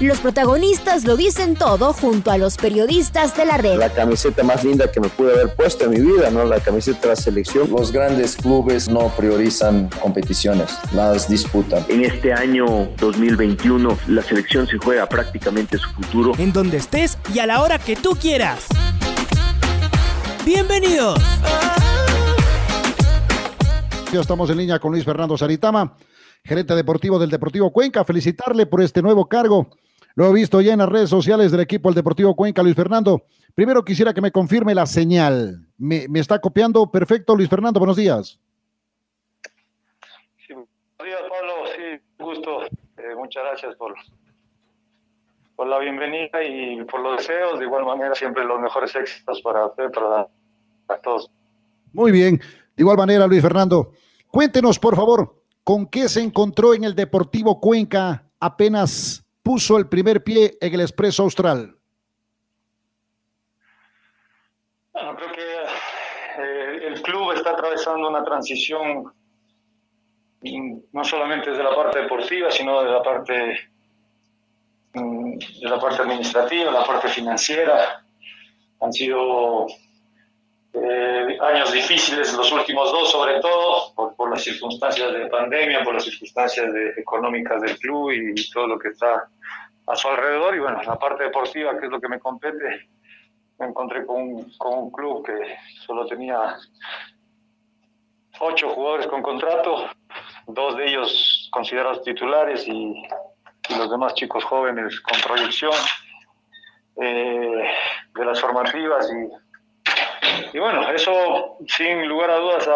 Los protagonistas lo dicen todo junto a los periodistas de la red. La camiseta más linda que me pude haber puesto en mi vida, ¿no? La camiseta de la selección. Los grandes clubes no priorizan competiciones, las disputan. En este año 2021 la selección se juega prácticamente su futuro. En donde estés y a la hora que tú quieras. Bienvenidos. Ya estamos en línea con Luis Fernando Saritama, gerente deportivo del Deportivo Cuenca. Felicitarle por este nuevo cargo lo he visto ya en las redes sociales del equipo del Deportivo Cuenca, Luis Fernando. Primero quisiera que me confirme la señal. ¿Me, está copiando perfecto, Luis Fernando? Buenos días. Sí, buenos días, Pablo. Sí, gusto. Eh, muchas gracias por, por la bienvenida y por los deseos. De igual manera, siempre los mejores éxitos para usted, para, para todos. Muy bien. De igual manera, Luis Fernando, cuéntenos, por favor, con qué se encontró en el Deportivo Cuenca apenas puso el primer pie en el Expreso Austral? Bueno, creo que eh, el club está atravesando una transición mm, no solamente de la parte deportiva, sino de la parte mm, de la parte administrativa, la parte financiera. Han sido eh, años difíciles, los últimos dos sobre todo, por, las circunstancias de pandemia, por las circunstancias económicas del club y, todo lo que está a su alrededor. Y bueno, la parte deportiva, que es lo que me compete, me encontré con, un club que solo tenía ocho jugadores con contrato, dos de ellos considerados titulares y, los demás chicos jóvenes con proyección eh, de las formativas y y bueno, eso sin lugar a dudas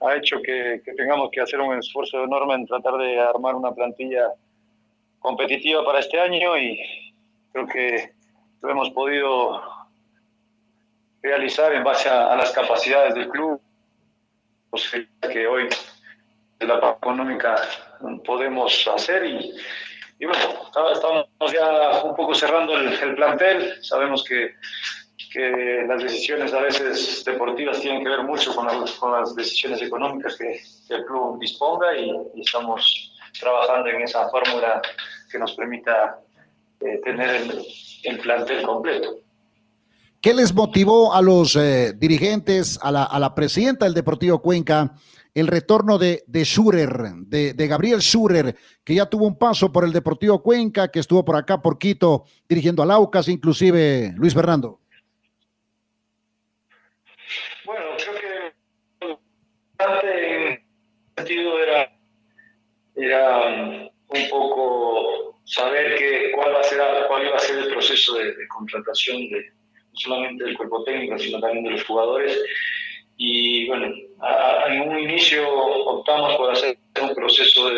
ha, hecho que, tengamos que hacer un esfuerzo enorme en tratar de armar una plantilla competitiva para este año y creo que lo hemos podido realizar en base a, las capacidades del club, que hoy de la parte económica podemos hacer y, bueno, estamos ya un poco cerrando el plantel, sabemos que que las decisiones a veces deportivas tienen que ver mucho con, con las decisiones económicas que, el club disponga y, estamos trabajando en esa fórmula que nos permita eh, tener el, plantel completo. ¿Qué les motivó a los eh, dirigentes, a la, a la, presidenta del Deportivo Cuenca, el retorno de, de Schurer, de, de, Gabriel Schurer, que ya tuvo un paso por el Deportivo Cuenca, que estuvo por acá, por Quito, dirigiendo al Aucas, inclusive Luis Fernando? En sentido era, era um, un poco saber que, cuál, va a ser, cuál iba a ser el proceso de, contratación de, no solamente del cuerpo técnico, sino también de los jugadores. Y bueno, en un inicio optamos por hacer un proceso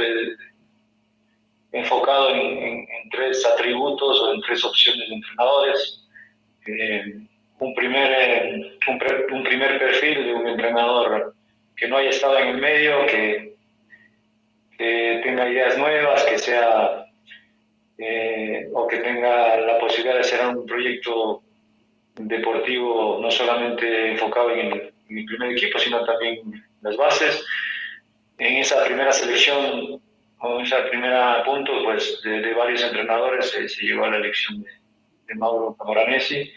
enfocado en, tres atributos o en tres opciones de entrenadores. Eh, un, primer, eh, un, primer perfil de un entrenador que no haya estado en el medio, que, tenga ideas nuevas, que sea eh, o que tenga la posibilidad de hacer un proyecto deportivo no solamente enfocado en el, primer equipo, sino también en las bases. En esa primera selección, o en esa primera punto, pues de, varios entrenadores se, llegó a la elección de, de Mauro Camoranesi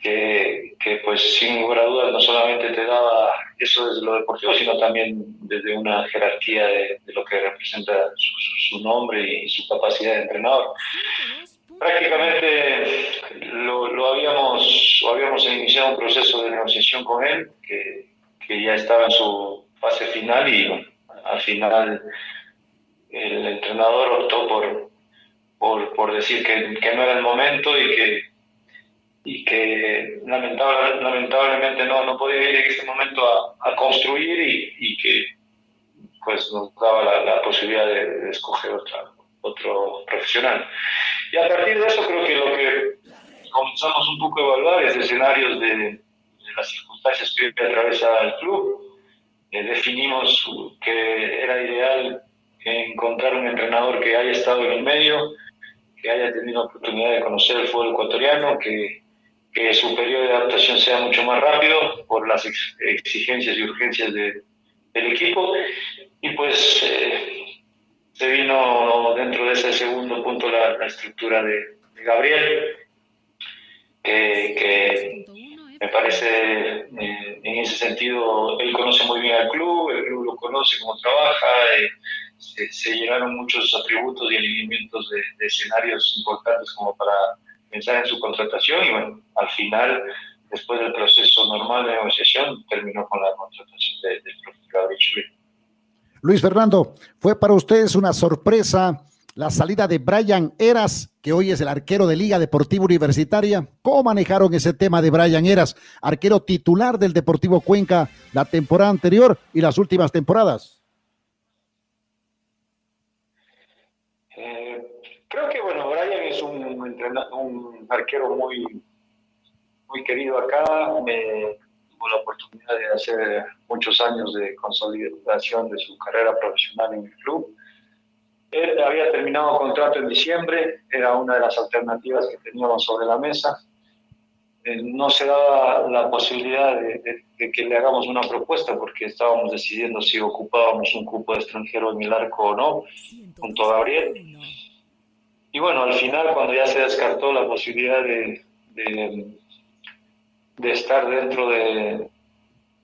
que, pues sin lugar a dudas no solamente te daba eso desde lo deportivo, sino también desde una jerarquía de, lo que representa su, nombre y su capacidad de entrenador. Prácticamente lo, habíamos, habíamos iniciado un proceso de negociación con él, que, ya estaba en su fase final y al final el entrenador optó por, por, por decir que, que no era el momento y que y que lamentable, lamentablemente no, no podía ir en este momento a, construir y, y, que pues nos daba la, posibilidad de, escoger otra, otro profesional. Y a partir de eso creo que lo que comenzamos un poco a evaluar es escenarios de, las circunstancias que atraviesa el club, eh, definimos que era ideal encontrar un entrenador que haya estado en el medio, que haya tenido la oportunidad de conocer el fútbol ecuatoriano, que, que su periodo de adaptación sea mucho más rápido por las exigencias y urgencias de, del equipo. Y pues eh, se vino dentro de ese segundo punto la, la estructura de, Gabriel, que, me parece eh, en ese sentido, él conoce muy bien al club, el club lo conoce, cómo trabaja, eh, se, llegaron muchos atributos y alineamientos de, escenarios importantes como para pensar en su contratación y bueno, al final, después del proceso normal de negociación, terminó con la contratación del de Luis Fernando, ¿fue para ustedes una sorpresa la salida de Brian Eras, que hoy es el arquero de Liga Deportiva Universitaria? ¿Cómo manejaron ese tema de Brian Eras, arquero titular del Deportivo Cuenca la temporada anterior y las últimas temporadas? Creo que, bueno, un, un arquero muy, muy querido acá. Me tuvo la oportunidad de hacer muchos años de consolidación de su carrera profesional en el club. Él había terminado contrato en diciembre, era una de las alternativas que teníamos sobre la mesa. Eh, no se daba la posibilidad de, de, que le hagamos una propuesta porque estábamos decidiendo si ocupábamos un cupo de extranjero en el arco o no, junto a Gabriel. Y bueno, al final, cuando ya se descartó la posibilidad de, de, estar dentro de,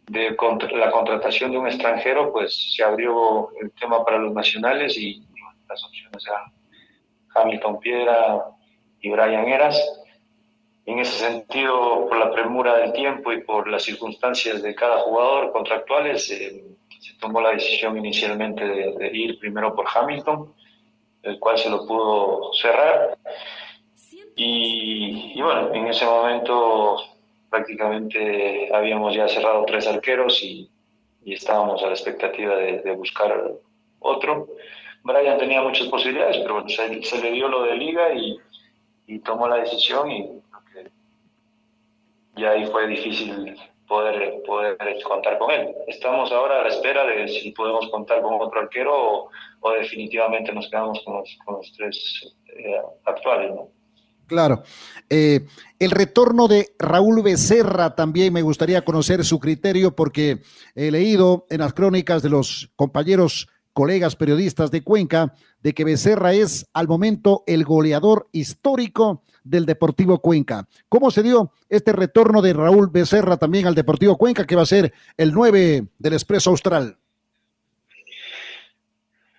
de la contratación de un extranjero, pues se abrió el tema para los nacionales y, las opciones eran Hamilton Piedra y Brian Eras. En ese sentido, por la premura del tiempo y por las circunstancias de cada jugador contractuales, eh, se tomó la decisión inicialmente de, ir primero por Hamilton el cual se lo pudo cerrar. Y, bueno, en ese momento prácticamente habíamos ya cerrado tres arqueros y, estábamos a la expectativa de, buscar otro. Brian tenía muchas posibilidades, pero bueno, se, le dio lo de liga y, tomó la decisión y ya ahí fue difícil poder, poder contar con él. Estamos ahora a la espera de si podemos contar con otro arquero o, definitivamente nos quedamos con los, tres eh, actuales. Claro. Eh, el retorno de Raúl Becerra también me gustaría conocer su criterio porque he leído en las crónicas de los compañeros colegas periodistas de Cuenca de que Becerra es al momento el goleador histórico del Deportivo Cuenca. ¿Cómo se dio este retorno de Raúl Becerra también al Deportivo Cuenca, que va a ser el 9 del Expreso Austral?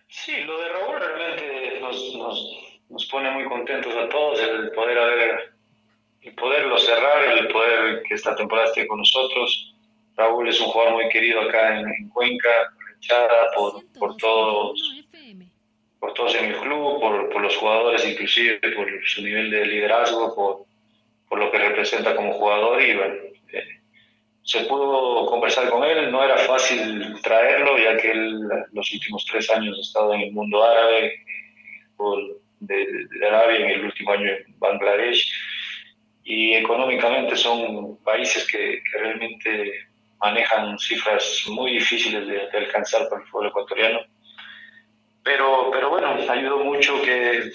Sí, lo de Raúl realmente nos, pone muy contentos a todos el poder haber, el poderlo cerrar, el poder que esta temporada esté con nosotros. Raúl es un jugador muy querido acá en, Cuenca, por, por todos por todos en el club, por, por, los jugadores inclusive, por su nivel de liderazgo, por, por lo que representa como jugador y bueno, eh, se pudo conversar con él, no era fácil traerlo ya que él los últimos tres años ha estado en el mundo árabe, de, de Arabia, en el último año en Bangladesh y económicamente son países que, que realmente manejan cifras muy difíciles de, alcanzar para el fútbol ecuatoriano pero, pero bueno, ayudó mucho que,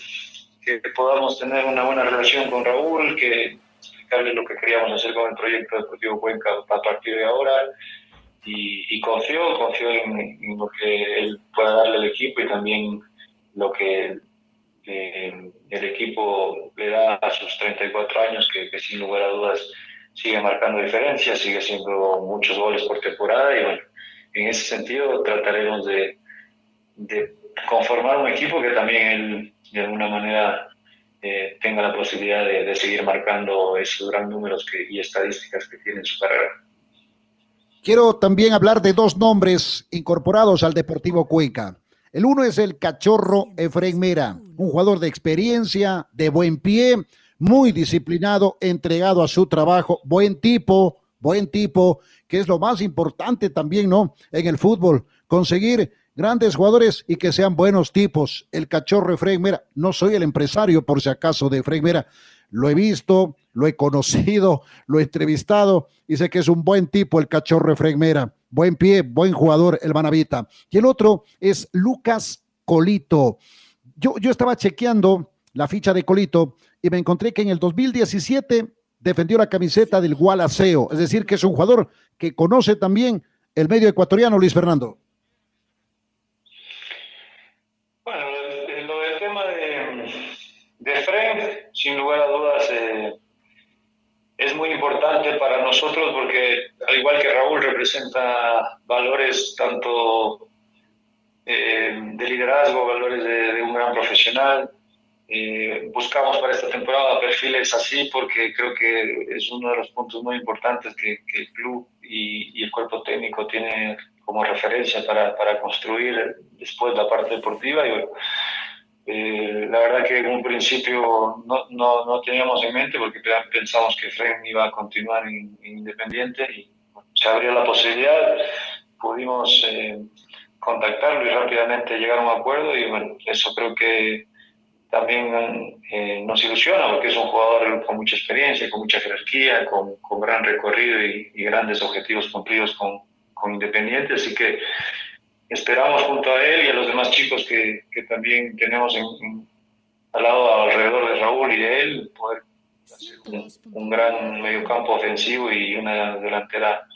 que, podamos tener una buena relación con Raúl, que explicarle lo que queríamos hacer con el proyecto Deportivo Cuenca a partir de ahora. Y, confió, confió en, lo que él pueda darle al equipo y también lo que eh, el equipo le da a sus 34 años, que, sin lugar a dudas sigue marcando diferencias, sigue haciendo muchos goles por temporada y bueno, en ese sentido trataremos de, de conformar un equipo que también él de alguna manera eh, tenga la posibilidad de, seguir marcando esos grandes números que, y estadísticas que tiene en su carrera. Quiero también hablar de dos nombres incorporados al Deportivo Cuenca. El uno es el cachorro Efraín Mera, un jugador de experiencia, de buen pie, muy disciplinado, entregado a su trabajo, buen tipo, buen tipo, que es lo más importante también, ¿no? En el fútbol, conseguir grandes jugadores y que sean buenos tipos. El cachorro Efraín Mera, no soy el empresario por si acaso de Efraín Mera, lo he visto, lo he conocido, lo he entrevistado y sé que es un buen tipo el cachorro Efraín Mera. Buen pie, buen jugador el Manavita. Y el otro es Lucas Colito. Yo, yo estaba chequeando la ficha de Colito y me encontré que en el 2017 defendió la camiseta del Gualaceo, es decir, que es un jugador que conoce también el medio ecuatoriano, Luis Fernando. Bueno, lo del tema de, de sin lugar a dudas, eh, es muy importante para nosotros porque, al igual que Raúl, representa valores tanto eh, de liderazgo, valores de, un gran profesional. Buscamos para esta temporada perfiles así porque creo que es uno de los puntos muy importantes que, el club y, el cuerpo técnico tienen como referencia para, para, construir después la parte deportiva. Y eh, la verdad que en un principio no, no, no, teníamos en mente porque pensamos que Fren iba a continuar en, Independiente y se abrió la posibilidad, pudimos eh, contactarlo y rápidamente llegar a un acuerdo y bueno, eso creo que también eh, nos ilusiona porque es un jugador con mucha experiencia, con mucha jerarquía, con, con gran recorrido y, y, grandes objetivos cumplidos con, con Independiente, así que esperamos junto a él y a los demás chicos que, que también tenemos en, al lado alrededor de Raúl y de él poder hacer un, gran mediocampo ofensivo y una delantera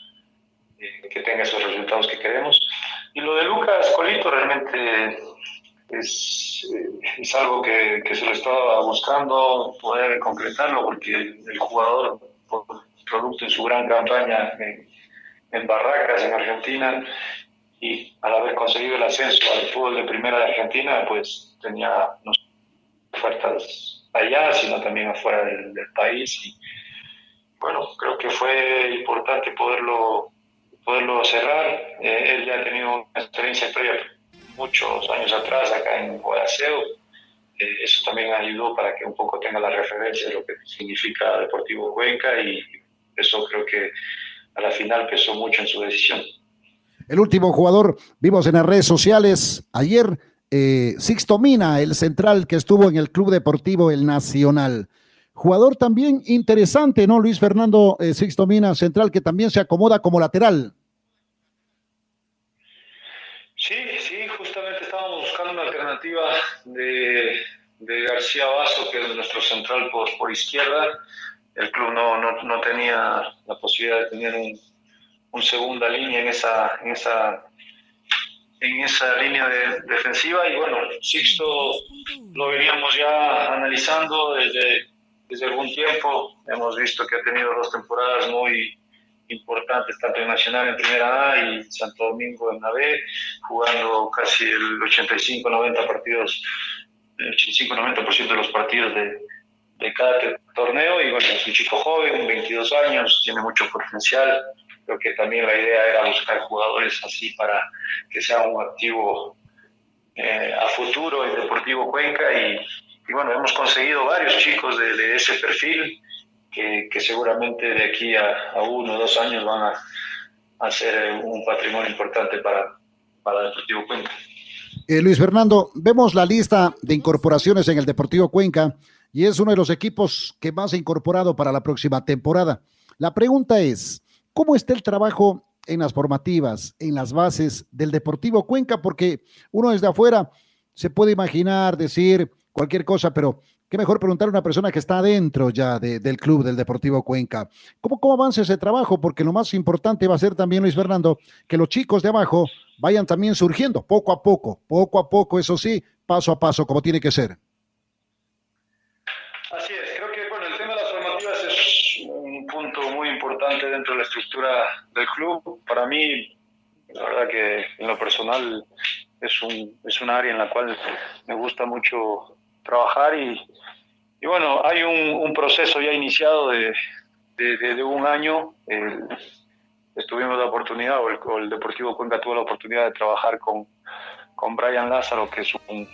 eh, que tenga esos resultados que queremos. Y lo de Lucas Colito realmente es, eh, es algo que, que, se lo estaba buscando poder concretarlo porque el, jugador, producto de su gran campaña en, en Barracas, en Argentina, y al haber conseguido el ascenso al fútbol de primera de Argentina, pues tenía no ofertas allá, sino también afuera del, país. Y bueno, creo que fue importante poderlo, poderlo cerrar. Eh, él ya ha tenido una experiencia previa muchos años atrás acá en Guadalajara. Eh, eso también ayudó para que un poco tenga la referencia de lo que significa Deportivo Cuenca y eso creo que a la final pesó mucho en su decisión. El último jugador, vimos en las redes sociales ayer, eh, Sixto Mina, el central que estuvo en el Club Deportivo El Nacional. Jugador también interesante, ¿no? Luis Fernando eh, Sixto Mina, central que también se acomoda como lateral. Sí, sí, justamente estábamos buscando una alternativa de, García Vaso, que es nuestro central por, por izquierda. El club no, no, no tenía la posibilidad de tener un, un segunda línea en esa, en esa, en esa línea de, defensiva. Y bueno, Sixto lo veníamos ya analizando desde, desde algún tiempo. Hemos visto que ha tenido dos temporadas muy importantes, tanto en Nacional en Primera A y Santo Domingo en la B, jugando casi el 85-90 partidos, el 85-90% de los partidos de, de cada torneo. Y bueno, es un chico joven, 22 años, tiene mucho potencial. Creo que también la idea era buscar jugadores así para que sea un activo eh, a futuro en Deportivo Cuenca. Y, bueno, hemos conseguido varios chicos de, ese perfil que, seguramente de aquí a, uno o dos años van a, ser un patrimonio importante para, para Deportivo Cuenca. Eh, Luis Fernando, vemos la lista de incorporaciones en el Deportivo Cuenca y es uno de los equipos que más ha incorporado para la próxima temporada. La pregunta es, ¿Cómo está el trabajo en las formativas, en las bases del Deportivo Cuenca? Porque uno desde afuera se puede imaginar, decir cualquier cosa, pero qué mejor preguntar a una persona que está adentro ya del club del Deportivo Cuenca. ¿Cómo, ¿Cómo avanza ese trabajo? Porque lo más importante va a ser también, Luis Fernando, que los chicos de abajo vayan también surgiendo poco a poco, poco a poco, eso sí, paso a paso, como tiene que ser. Así es punto muy importante dentro de la estructura del club. Para mí, la verdad que en lo personal es un, es un área en la cual me gusta mucho trabajar y, bueno, hay un, proceso ya iniciado de, de, un año. estuvimos la oportunidad, o el, Deportivo Cuenca tuvo la oportunidad de trabajar con, con Brian Lázaro, que es un,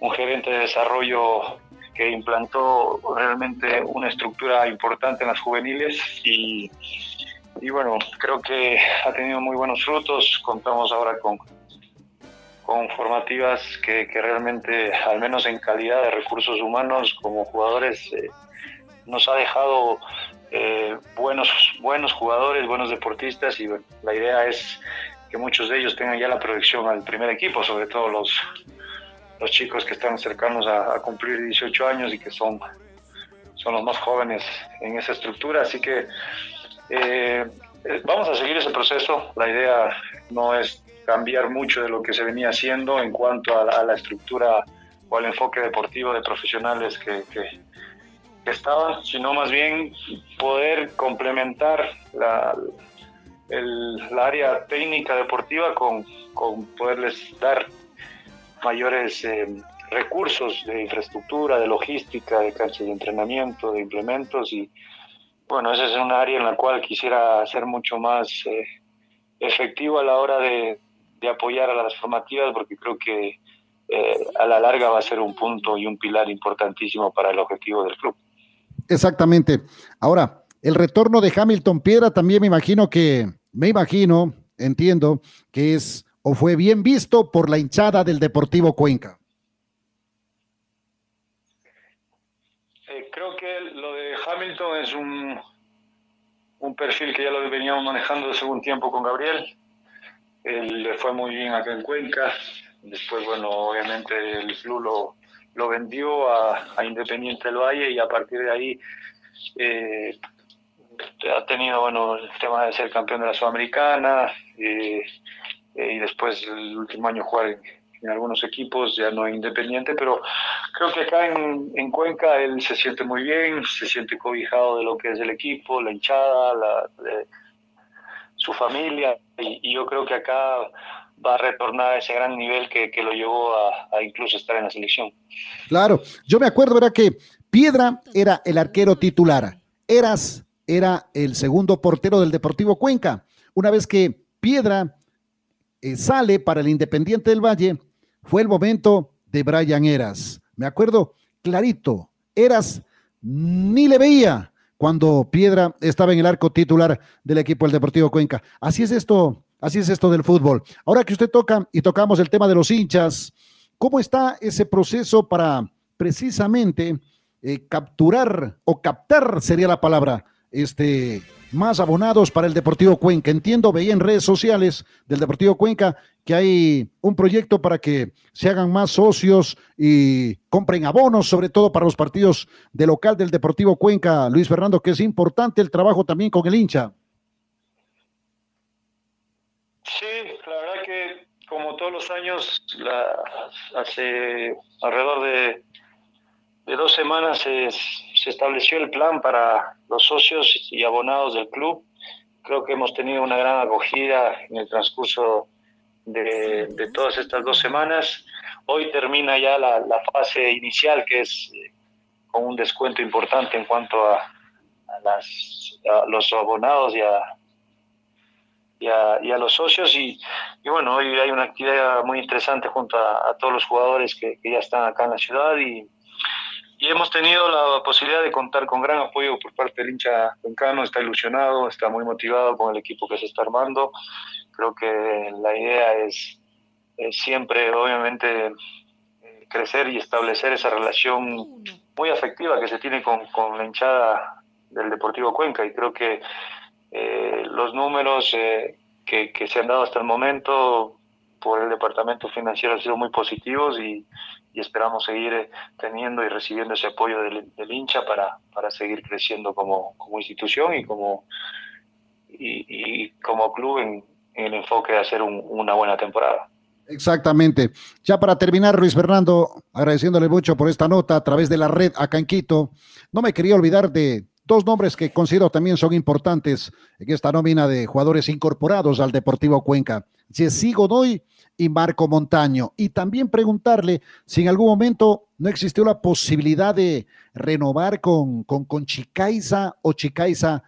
un gerente de desarrollo que implantó realmente una estructura importante en las juveniles y bueno, creo que ha tenido muy buenos frutos. Contamos ahora con, con formativas que, que, realmente, al menos en calidad de recursos humanos, como jugadores, eh, nos ha dejado eh, buenos, buenos jugadores, buenos deportistas y la idea es que muchos de ellos tengan ya la proyección al primer equipo, sobre todo los, los chicos que están cercanos a, cumplir 18 años y que son, son los más jóvenes en esa estructura. Así que eh, eh, vamos a seguir ese proceso. La idea no es cambiar mucho de lo que se venía haciendo en cuanto a la, estructura o al enfoque deportivo de profesionales que, estaban, sino más bien poder complementar la, el, área técnica deportiva con, con poderles dar mayores eh, recursos de infraestructura, de logística, de canchas de entrenamiento, de implementos y bueno, esa es un área en la cual quisiera ser mucho más eh, efectivo a la hora de, apoyar a las formativas porque creo que eh, a la larga va a ser un punto y un pilar importantísimo para el objetivo del club. Exactamente. Ahora, el retorno de Hamilton Piedra también me imagino que, me imagino, entiendo, que es o fue bien visto por la hinchada del Deportivo Cuenca? Eh, creo que lo de Hamilton es un, un perfil que ya lo veníamos manejando hace un tiempo con Gabriel. Él le fue muy bien acá en Cuenca. Después, bueno, obviamente el club lo, lo vendió a, Independiente del Valle y a partir de ahí eh, ha tenido bueno el tema de ser campeón de la Sudamericana, eh, eh, y después el último año jugar en, algunos equipos, ya no independiente, pero creo que acá en, Cuenca él se siente muy bien, se siente cobijado de lo que es el equipo, la hinchada, la, su familia, y, yo creo que acá va a retornar a ese gran nivel que, lo llevó a, incluso estar en la selección. Claro, yo me acuerdo, era que Piedra era el arquero titular, Eras era el segundo portero del Deportivo Cuenca. Una vez que Piedra eh, sale para el Independiente del Valle, fue el momento de Brian Eras. Me acuerdo clarito, Eras ni le veía cuando Piedra estaba en el arco titular del equipo del Deportivo Cuenca. Así es esto, así es esto del fútbol. Ahora que usted toca y tocamos el tema de los hinchas, ¿cómo está ese proceso para precisamente eh, capturar o captar sería la palabra este más abonados para el Deportivo Cuenca. Entiendo, veía en redes sociales del Deportivo Cuenca que hay un proyecto para que se hagan más socios y compren abonos, sobre todo para los partidos de local del Deportivo Cuenca. Luis Fernando, que es importante el trabajo también con el hincha. Sí, la verdad que como todos los años, hace alrededor de de dos semanas se, estableció el plan para los socios y abonados del club. Creo que hemos tenido una gran acogida en el transcurso de, todas estas dos semanas. Hoy termina ya la, fase inicial, que es eh, con un descuento importante en cuanto a, las, los abonados y a, y a, los socios. Y, bueno, hoy hay una actividad muy interesante junto a, todos los jugadores que, que, ya están acá en la ciudad y, y hemos tenido la posibilidad de contar con gran apoyo por parte del hincha cuencano, está ilusionado, está muy motivado con el equipo que se está armando. Creo que la idea es, siempre, obviamente, crecer y establecer esa relación muy afectiva que se tiene con, con la hinchada del Deportivo Cuenca y creo que eh, los números eh, que, que se han dado hasta el momento por el departamento financiero han sido muy positivos y, y esperamos seguir eh, teniendo y recibiendo ese apoyo del, hincha para, para, seguir creciendo como, como institución y como, y, como club en, el enfoque de hacer una buena temporada. Exactamente. Ya para terminar, Luis Fernando, agradeciéndole mucho por esta nota a través de la red acá en Quito, no me quería olvidar de dos nombres que considero también son importantes en esta nómina de jugadores incorporados al Deportivo Cuenca. Jessy Godoy y Marco Montaño. Y también preguntarle si en algún momento no existió la posibilidad de renovar con, con, con Chicaiza o Chicaiza.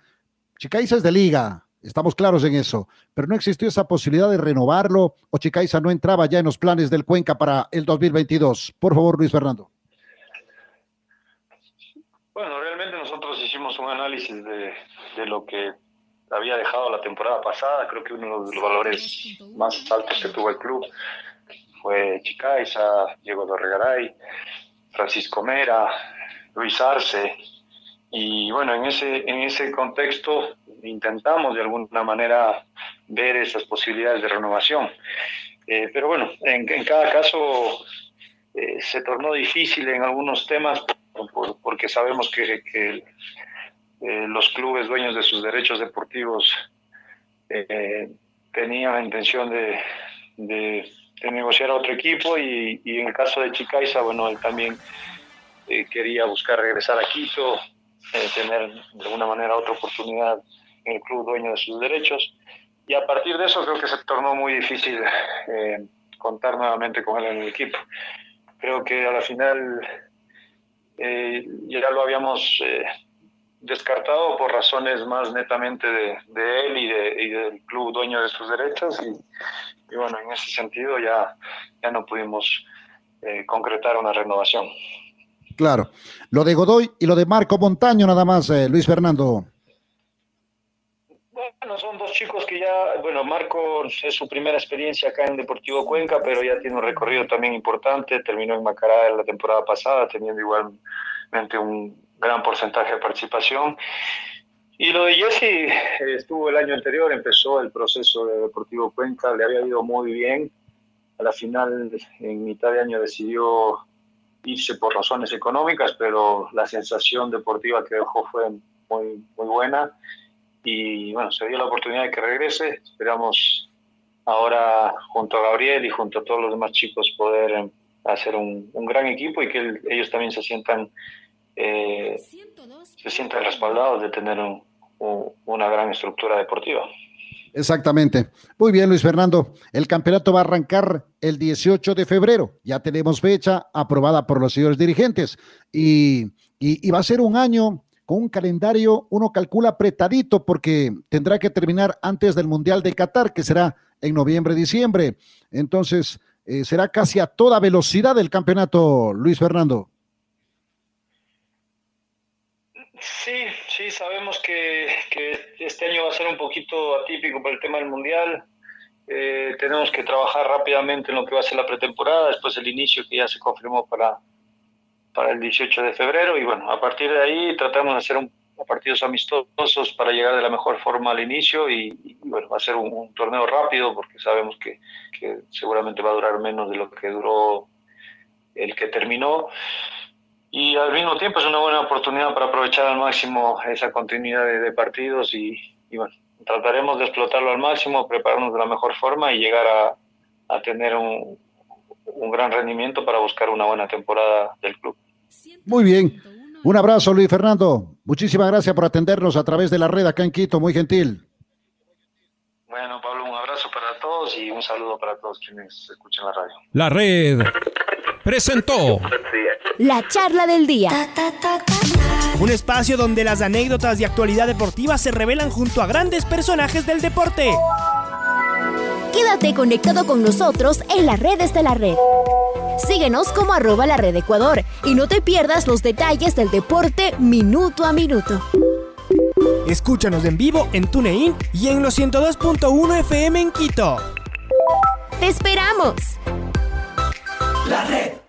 Chicaiza es de liga, estamos claros en eso, pero no existió esa posibilidad de renovarlo o Chicaiza no entraba ya en los planes del Cuenca para el 2022. Por favor, Luis Fernando. Bueno, realmente nosotros un análisis de, de lo que había dejado la temporada pasada. Creo que uno de los valores más altos que tuvo el club fue Chicaiza, Diego Dorregaray, Francisco Mera, Luis Arce, y bueno, en ese, en ese contexto intentamos de alguna manera ver esas posibilidades de renovación. Eh, pero bueno, en, cada caso eh, se tornó difícil en algunos temas porque sabemos que eh, los clubes dueños de sus derechos deportivos tenían la intención de, de, negociar a otro equipo y, en el caso de Chicaiza, bueno, él también quería buscar regresar a Quito, tener de alguna manera otra oportunidad en el club dueño de sus derechos. Y a partir de eso creo que se tornó muy difícil eh, contar nuevamente con él en el equipo. Creo que a la final eh, ya lo habíamos eh, descartado por razones más netamente de, él y, de, y, del club dueño de sus derechos. Y, bueno, en ese sentido ya, ya no pudimos concretar una renovación. Claro. Lo de Godoy y lo de Marco Montaño nada más, Luis Fernando. Bueno, son dos chicos que ya, bueno, Marco es su primera experiencia acá en Deportivo Cuenca, pero ya tiene un recorrido también importante, terminó en Macará la temporada pasada, teniendo igualmente un gran porcentaje de participación. Y lo de Jesse estuvo el año anterior, empezó el proceso de Deportivo Cuenca, le había ido muy bien. A la final, en mitad de año, decidió irse por razones económicas, pero la sensación deportiva que dejó fue muy, muy buena y bueno, se dio la oportunidad de que regrese. Esperamos ahora junto a Gabriel y junto a todos los demás chicos poder em, hacer un, gran equipo y que ellos también se sientan eh, se sientan respaldados de tener una gran estructura deportiva. Exactamente. Muy bien, Luis Fernando. El campeonato va a arrancar el 18 de febrero. Ya tenemos fecha aprobada por los señores dirigentes y, y va a ser un año con un calendario, uno calcula apretadito porque tendrá que terminar antes del Mundial de Qatar, que será en noviembre, diciembre. Entonces, eh, será casi a toda velocidad el campeonato, Luis Fernando. Sí, sí, sabemos que, este año va a ser un poquito atípico por el tema del Mundial. Eh, tenemos que trabajar rápidamente en lo que va a ser la pretemporada, después el inicio que ya se confirmó para, para el 18 de febrero y bueno, a partir de ahí tratamos de hacer un, partidos amistosos para llegar de la mejor forma al inicio y, bueno, va a ser un, torneo rápido porque sabemos que, que, seguramente va a durar menos de lo que duró el que terminó y al mismo tiempo es una buena oportunidad para aprovechar al máximo esa continuidad de, partidos y, y, bueno, trataremos de explotarlo al máximo, prepararnos de la mejor forma y llegar a, a tener un, un gran rendimiento para buscar una buena temporada del club. Muy bien. Un abrazo, Luis Fernando. Muchísimas gracias por atendernos a través de la red acá en Quito, muy gentil. Bueno, Pablo, un abrazo para todos y un saludo para todos quienes escuchan la radio. La red presentó la charla del día. Un espacio donde las anécdotas de actualidad deportiva se revelan junto a grandes personajes del deporte. Quédate conectado con nosotros en las redes de la red. Síguenos como arroba la red Ecuador y no te pierdas los detalles del deporte minuto a minuto. Escúchanos en vivo en TuneIn y en los 102.1 FM en Quito. ¡Te esperamos! La red.